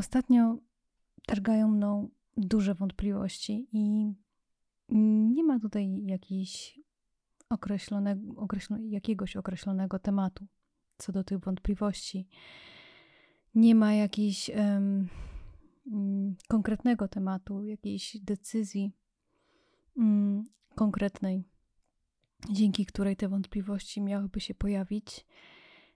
Ostatnio targają mną duże wątpliwości i nie ma tutaj jakiejś określonego, określone, jakiegoś określonego tematu co do tych wątpliwości. Nie ma jakiejś um, konkretnego tematu, jakiejś decyzji um, konkretnej, dzięki której te wątpliwości miałyby się pojawić.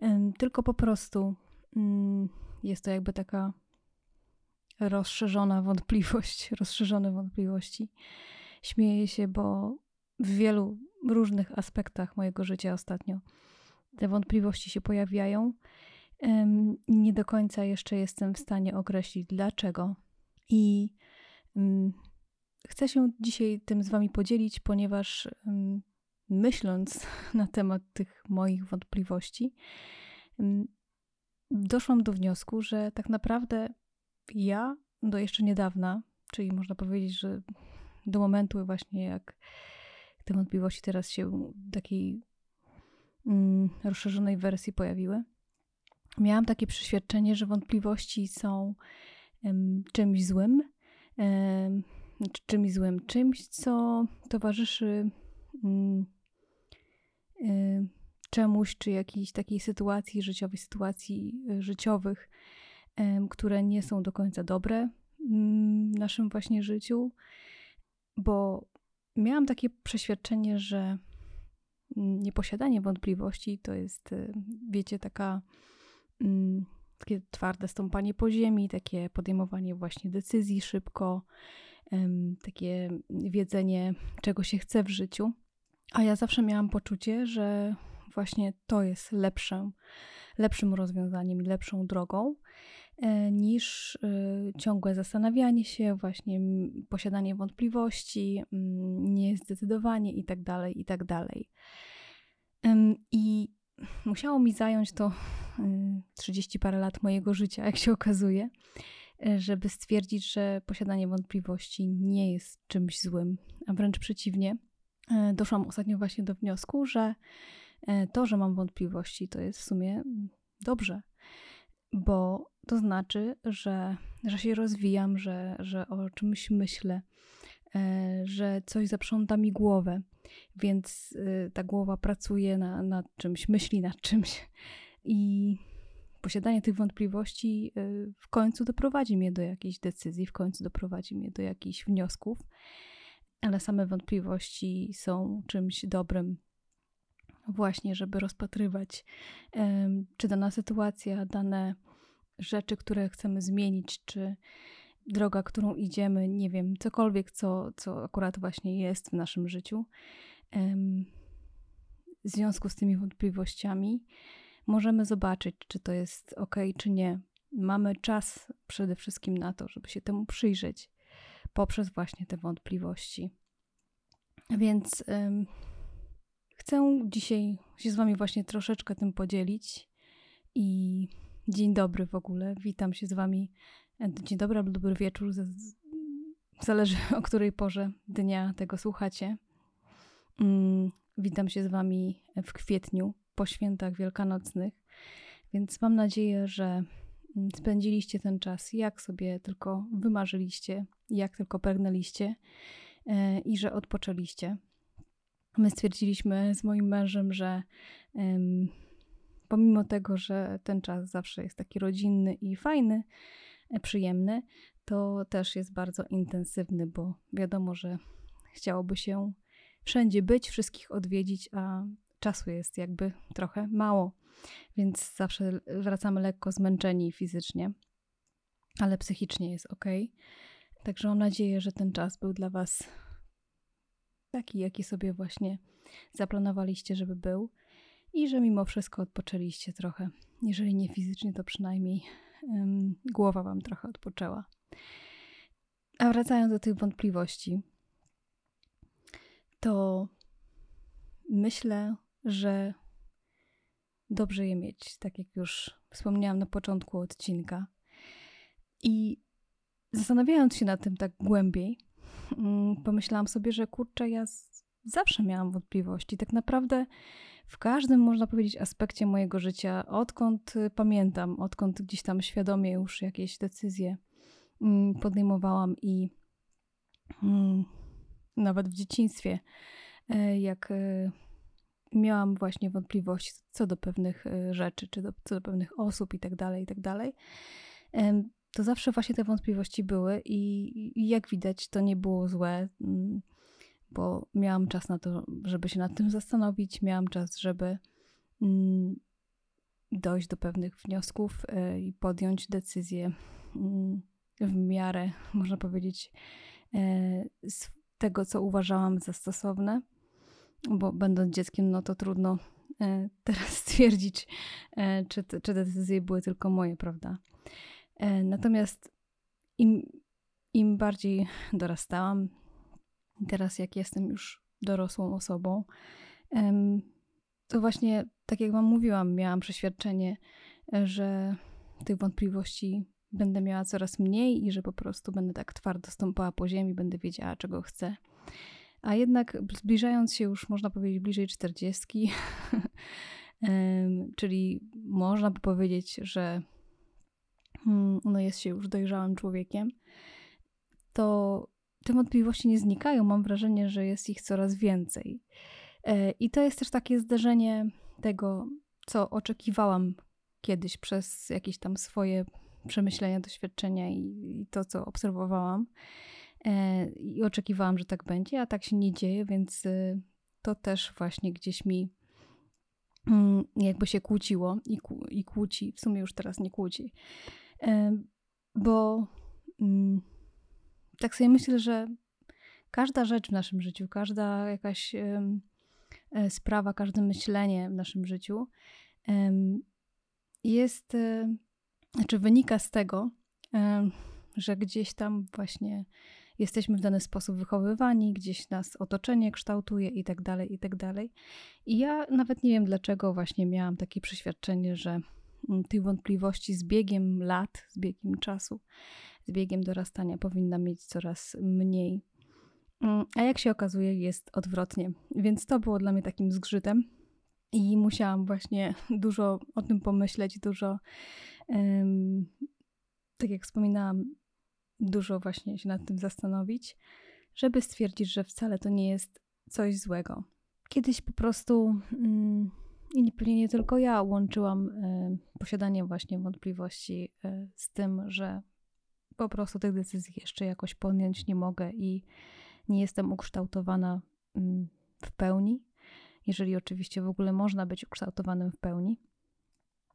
Um, tylko po prostu mm, jest to jakby taka rozszerzona wątpliwość, rozszerzone wątpliwości. Śmieję się, bo w wielu różnych aspektach mojego życia ostatnio te wątpliwości się pojawiają. Nie do końca jeszcze jestem w stanie określić dlaczego. I chcę się dzisiaj tym z Wami podzielić, ponieważ myśląc na temat tych moich wątpliwości, doszłam do wniosku, że tak naprawdę ja do jeszcze niedawna, czyli można powiedzieć, że do momentu właśnie jak te wątpliwości teraz się w takiej mm, rozszerzonej wersji pojawiły, miałam takie przeświadczenie, że wątpliwości są czymś złym, um, czymś złym, czymś, co towarzyszy um, czemuś, czy jakiejś takiej sytuacji życiowej, sytuacji e, życiowych, które nie są do końca dobre w naszym właśnie życiu, bo miałam takie przeświadczenie, że nieposiadanie wątpliwości to jest, wiecie, taka takie twarde stąpanie po ziemi, takie podejmowanie właśnie decyzji szybko, takie wiedzenie, czego się chce w życiu. A ja zawsze miałam poczucie, że właśnie to jest lepszym, lepszym rozwiązaniem i lepszą drogą e, niż y, ciągłe zastanawianie się, właśnie posiadanie wątpliwości, niezdecydowanie itd., tak itd. Tak I musiało mi zająć to 30 y, parę lat mojego życia, jak się okazuje, e, żeby stwierdzić, że posiadanie wątpliwości nie jest czymś złym, a wręcz przeciwnie. E, doszłam ostatnio właśnie do wniosku, że e, to, że mam wątpliwości, to jest w sumie dobrze, bo to znaczy, że, że się rozwijam, że, że o czymś myślę, że coś zaprząta mi głowę, więc y, ta głowa pracuje na, nad czymś, myśli nad czymś i posiadanie tych wątpliwości w końcu doprowadzi mnie do jakiejś decyzji, w końcu doprowadzi mnie do jakichś wniosków, ale same wątpliwości są czymś dobrym, właśnie, żeby rozpatrywać, czy dana sytuacja, dane rzeczy, które chcemy zmienić, czy droga, którą idziemy, nie wiem, cokolwiek, co, co akurat właśnie jest w naszym życiu, w związku z tymi wątpliwościami, możemy zobaczyć, czy to jest ok, czy nie. Mamy czas przede wszystkim na to, żeby się temu przyjrzeć poprzez właśnie te wątpliwości. Więc chcę dzisiaj się z Wami właśnie troszeczkę tym podzielić. I dzień dobry w ogóle. Witam się z Wami. Dzień dobry albo dobry wieczór. Zależy o której porze dnia tego słuchacie. Mm, witam się z Wami w kwietniu po świętach wielkanocnych, więc mam nadzieję, że mm, spędziliście ten czas jak sobie tylko wymarzyliście, jak tylko pragnęliście e, i że odpoczęliście. My stwierdziliśmy z moim mężem, że pomimo tego, że ten czas zawsze jest taki rodzinny i fajny, e, przyjemny, to też jest bardzo intensywny, bo wiadomo, że chciałoby się wszędzie być, wszystkich odwiedzić, a czasu jest jakby trochę mało, więc zawsze wracamy lekko zmęczeni fizycznie, ale psychicznie jest ok. Także mam nadzieję, że ten czas był dla Was taki, jaki sobie właśnie zaplanowaliście, żeby był i że mimo wszystko odpoczęliście trochę. Jeżeli nie fizycznie, to przynajmniej um, głowa Wam trochę odpoczęła. A wracając do tych wątpliwości, to myślę, że dobrze je mieć, tak jak już wspomniałam na początku odcinka. I zastanawiając się nad tym tak głębiej, pomyślałam sobie, że kurczę, ja zawsze miałam wątpliwości. Tak naprawdę w każdym, można powiedzieć, aspekcie mojego życia, odkąd y, pamiętam, odkąd gdzieś tam świadomie już jakieś decyzje mm, podejmowałam i mm, nawet w dzieciństwie, e, jak e, miałam właśnie wątpliwości co do pewnych e, rzeczy, czy do, co do pewnych osób i tak dalej, i tak dalej, to zawsze właśnie te wątpliwości były i, i jak widać to nie było złe, mm, bo miałam czas na to, żeby się nad tym zastanowić, miałam czas, żeby mm, dojść do pewnych wniosków i podjąć decyzję mm, w miarę, można powiedzieć, z tego, co uważałam za stosowne, bo będąc dzieckiem, no to trudno e, teraz stwierdzić, e, czy, te, czy decyzje były tylko moje, prawda? E, natomiast im, im bardziej dorastałam, teraz jak jestem już dorosłą osobą, to właśnie, tak jak Wam mówiłam, miałam przeświadczenie, że tych wątpliwości będę miała coraz mniej i że po prostu będę tak twardo stąpała po ziemi, będę wiedziała, czego chcę. A jednak zbliżając się już, można powiedzieć, bliżej czterdziestki, czyli można by powiedzieć, że no jest się już dojrzałym człowiekiem, to te wątpliwości nie znikają. Mam wrażenie, że jest ich coraz więcej. E, I to jest też takie zderzenie tego, co oczekiwałam kiedyś przez jakieś tam swoje przemyślenia, doświadczenia i, i to, co obserwowałam. E, I oczekiwałam, że tak będzie, a tak się nie dzieje, więc y, to też właśnie gdzieś mi mm, jakby się kłóciło i, i kłóci, w sumie już teraz nie kłóci. E, bo mm, tak sobie myślę, że każda rzecz w naszym życiu, każda jakaś e, sprawa, każde myślenie w naszym życiu jest znaczy wynika z tego, że gdzieś tam właśnie jesteśmy w dany sposób wychowywani, gdzieś nas otoczenie kształtuje i tak dalej, i tak dalej. I ja nawet nie wiem dlaczego właśnie miałam takie przeświadczenie, że tych wątpliwości z biegiem lat, z biegiem czasu, z biegiem dorastania powinna mieć coraz mniej. Mm, a jak się okazuje, jest odwrotnie. Więc to było dla mnie takim zgrzytem. I musiałam właśnie dużo o tym pomyśleć, dużo tak jak wspominałam, dużo właśnie się nad tym zastanowić, żeby stwierdzić, że wcale to nie jest coś złego. Kiedyś po prostu, mm, i pewnie nie tylko ja, łączyłam posiadanie właśnie wątpliwości e, z tym, że po prostu tych decyzji jeszcze jakoś podjąć nie mogę i nie jestem ukształtowana mm, w pełni, jeżeli oczywiście w ogóle można być ukształtowanym w pełni.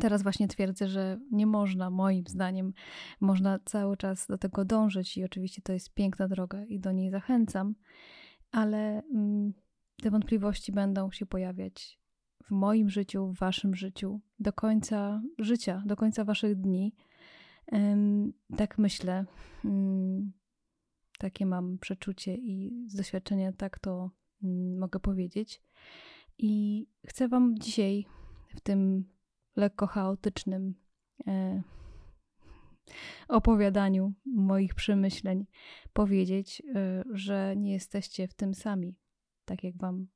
Teraz właśnie twierdzę, że nie można, moim zdaniem, można cały czas do tego dążyć i oczywiście to jest piękna droga i do niej zachęcam, ale mm, te wątpliwości będą się pojawiać w moim życiu, w waszym życiu, do końca życia, do końca waszych dni. tak myślę, mm, takie mam przeczucie i z doświadczenia tak to mm, mogę powiedzieć. I chcę wam dzisiaj w tym lekko chaotycznym e, opowiadaniu moich przemyśleń powiedzieć, e, że nie jesteście w tym sami. Tak jak Wam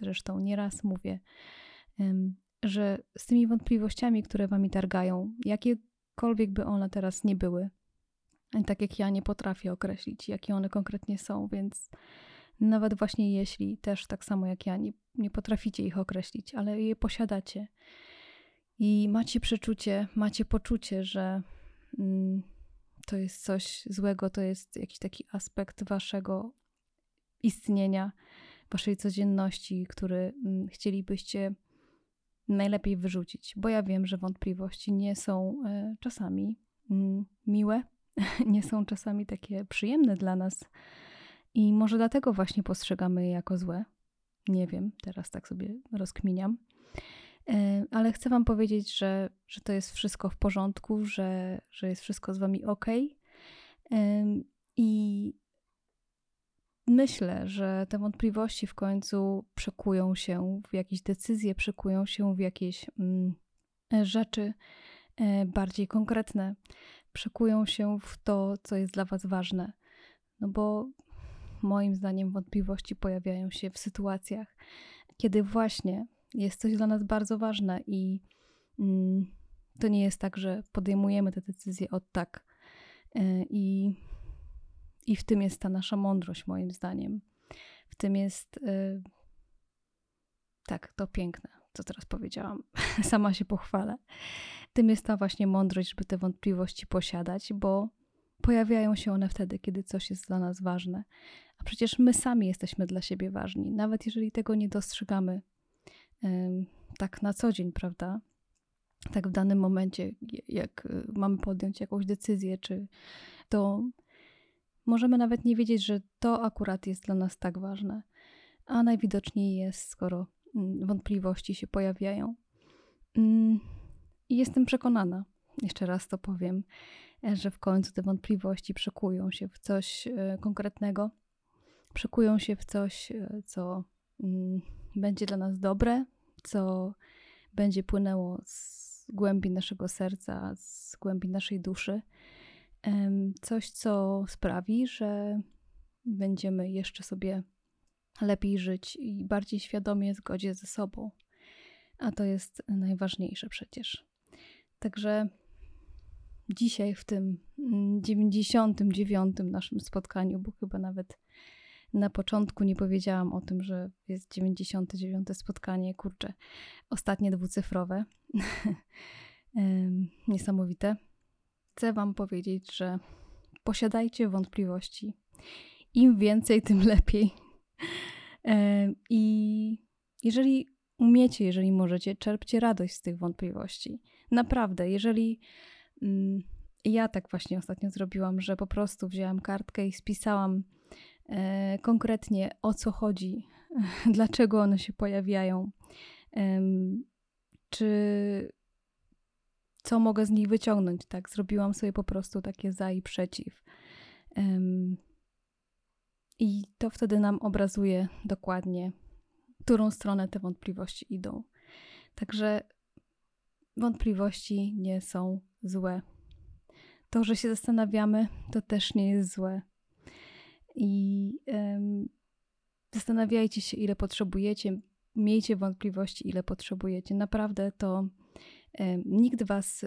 zresztą nieraz mówię, że z tymi wątpliwościami, które Wami targają, jakiekolwiek by one teraz nie były, tak jak ja nie potrafię określić, jakie one konkretnie są, więc nawet właśnie jeśli też tak samo jak ja nie, nie potraficie ich określić, ale je posiadacie, i macie przeczucie, macie poczucie, że mm, to jest coś złego, to jest jakiś taki aspekt waszego istnienia, waszej codzienności, który mm, chcielibyście najlepiej wyrzucić. Bo ja wiem, że wątpliwości nie są y, czasami y, miłe, nie są czasami takie przyjemne dla nas. I może dlatego właśnie postrzegamy je jako złe. Nie wiem, teraz tak sobie rozkminiam. E, ale chcę Wam powiedzieć, że, że to jest wszystko w porządku, że, że jest wszystko z Wami ok. I myślę, że te wątpliwości w końcu przekują się w jakieś decyzje, przekują się w jakieś mm, rzeczy e, bardziej konkretne, przekują się w to, co jest dla Was ważne. No bo moim zdaniem wątpliwości pojawiają się w sytuacjach, kiedy właśnie jest coś dla nas bardzo ważne i mm, to nie jest tak, że podejmujemy te decyzje od tak. E, I, I w tym jest ta nasza mądrość, moim zdaniem. W tym jest. E, tak, to piękne, co teraz powiedziałam. Sama się pochwalę. Tym jest ta właśnie mądrość, żeby te wątpliwości posiadać, bo pojawiają się one wtedy, kiedy coś jest dla nas ważne. A przecież my sami jesteśmy dla siebie ważni, nawet jeżeli tego nie dostrzegamy tak na co dzień, prawda? Tak w danym momencie, jak y, mamy podjąć jakąś decyzję, czy to możemy nawet nie wiedzieć, że to akurat jest dla nas tak ważne, a najwidoczniej jest, skoro mm, wątpliwości się pojawiają. Mm, I jestem przekonana, jeszcze raz to powiem, że w końcu te wątpliwości przekują się w coś e, konkretnego, przekują się w coś, e, co mm, będzie dla nas dobre, co będzie płynęło z głębi naszego serca, z głębi naszej duszy. Coś, co sprawi, że będziemy jeszcze sobie lepiej żyć i bardziej świadomie zgodzie ze sobą. A to jest najważniejsze przecież. Także dzisiaj w tym 99 naszym spotkaniu, bo chyba nawet na początku nie powiedziałam o tym, że jest 99 spotkanie, kurczę, ostatnie dwucyfrowe. Niesamowite. Chcę Wam powiedzieć, że posiadajcie wątpliwości. Im więcej, tym lepiej. I jeżeli umiecie, jeżeli możecie, czerpcie radość z tych wątpliwości. Naprawdę, jeżeli mm, ja tak właśnie ostatnio zrobiłam, że po prostu wzięłam kartkę i spisałam E, konkretnie o co chodzi, dlaczego one się pojawiają, czy co mogę z nich wyciągnąć. Tak, zrobiłam sobie po prostu takie za i przeciw. I to wtedy nam obrazuje dokładnie, którą stronę te wątpliwości idą. Także wątpliwości nie są złe. To, że się zastanawiamy, to też nie jest złe i um, zastanawiajcie się, ile potrzebujecie, miejcie wątpliwości, ile potrzebujecie. Naprawdę to um, nikt was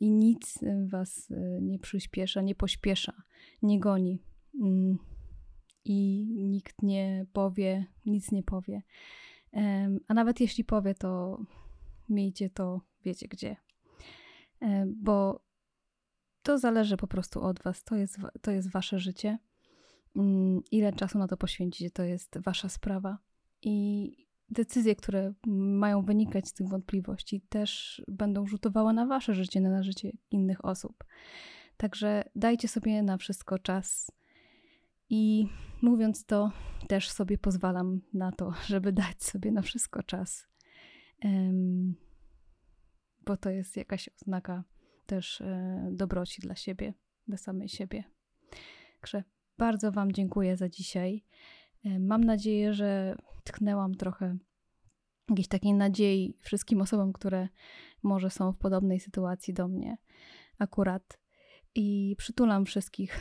i nic was nie przyspiesza, nie pośpiesza, nie goni. Mm, I nikt nie powie, nic nie powie. a nawet jeśli powie, to miejcie to, wiecie gdzie. bo to zależy po prostu od was. To jest, to jest wasze życie. Mm, ile czasu na to poświęcicie, to jest wasza sprawa. I decyzje, które mają wynikać z tych wątpliwości, też będą rzutowały na wasze życie, na życie innych osób. Także dajcie sobie na wszystko czas. I mówiąc to, też sobie pozwalam na to, żeby dać sobie na wszystko czas. Bo to jest jakaś oznaka też e, dobroci dla siebie, dla samej siebie. Także bardzo Wam dziękuję za dzisiaj. E, mam nadzieję, że tknęłam trochę jakiejś takiej nadziei wszystkim osobom, które może są w podobnej sytuacji do mnie akurat. I przytulam wszystkich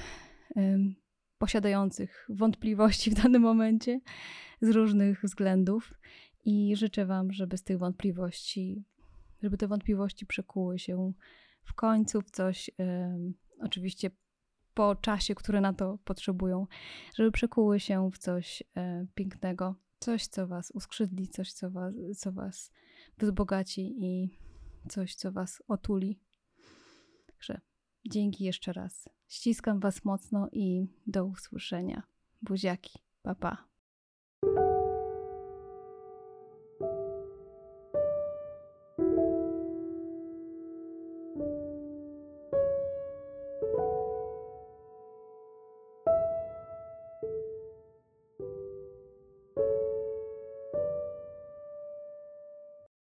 posiadających wątpliwości w danym momencie z różnych względów i życzę Wam, żeby z tych wątpliwości, żeby te wątpliwości przekuły się w końcu w coś oczywiście po czasie, który na to potrzebują, żeby przekuły się w coś e, pięknego, coś, co was uskrzydli, coś, co was, co was wzbogaci i coś, co was otuli. Także dzięki jeszcze raz. Ściskam was mocno i do usłyszenia. Buziaki. Pa, pa.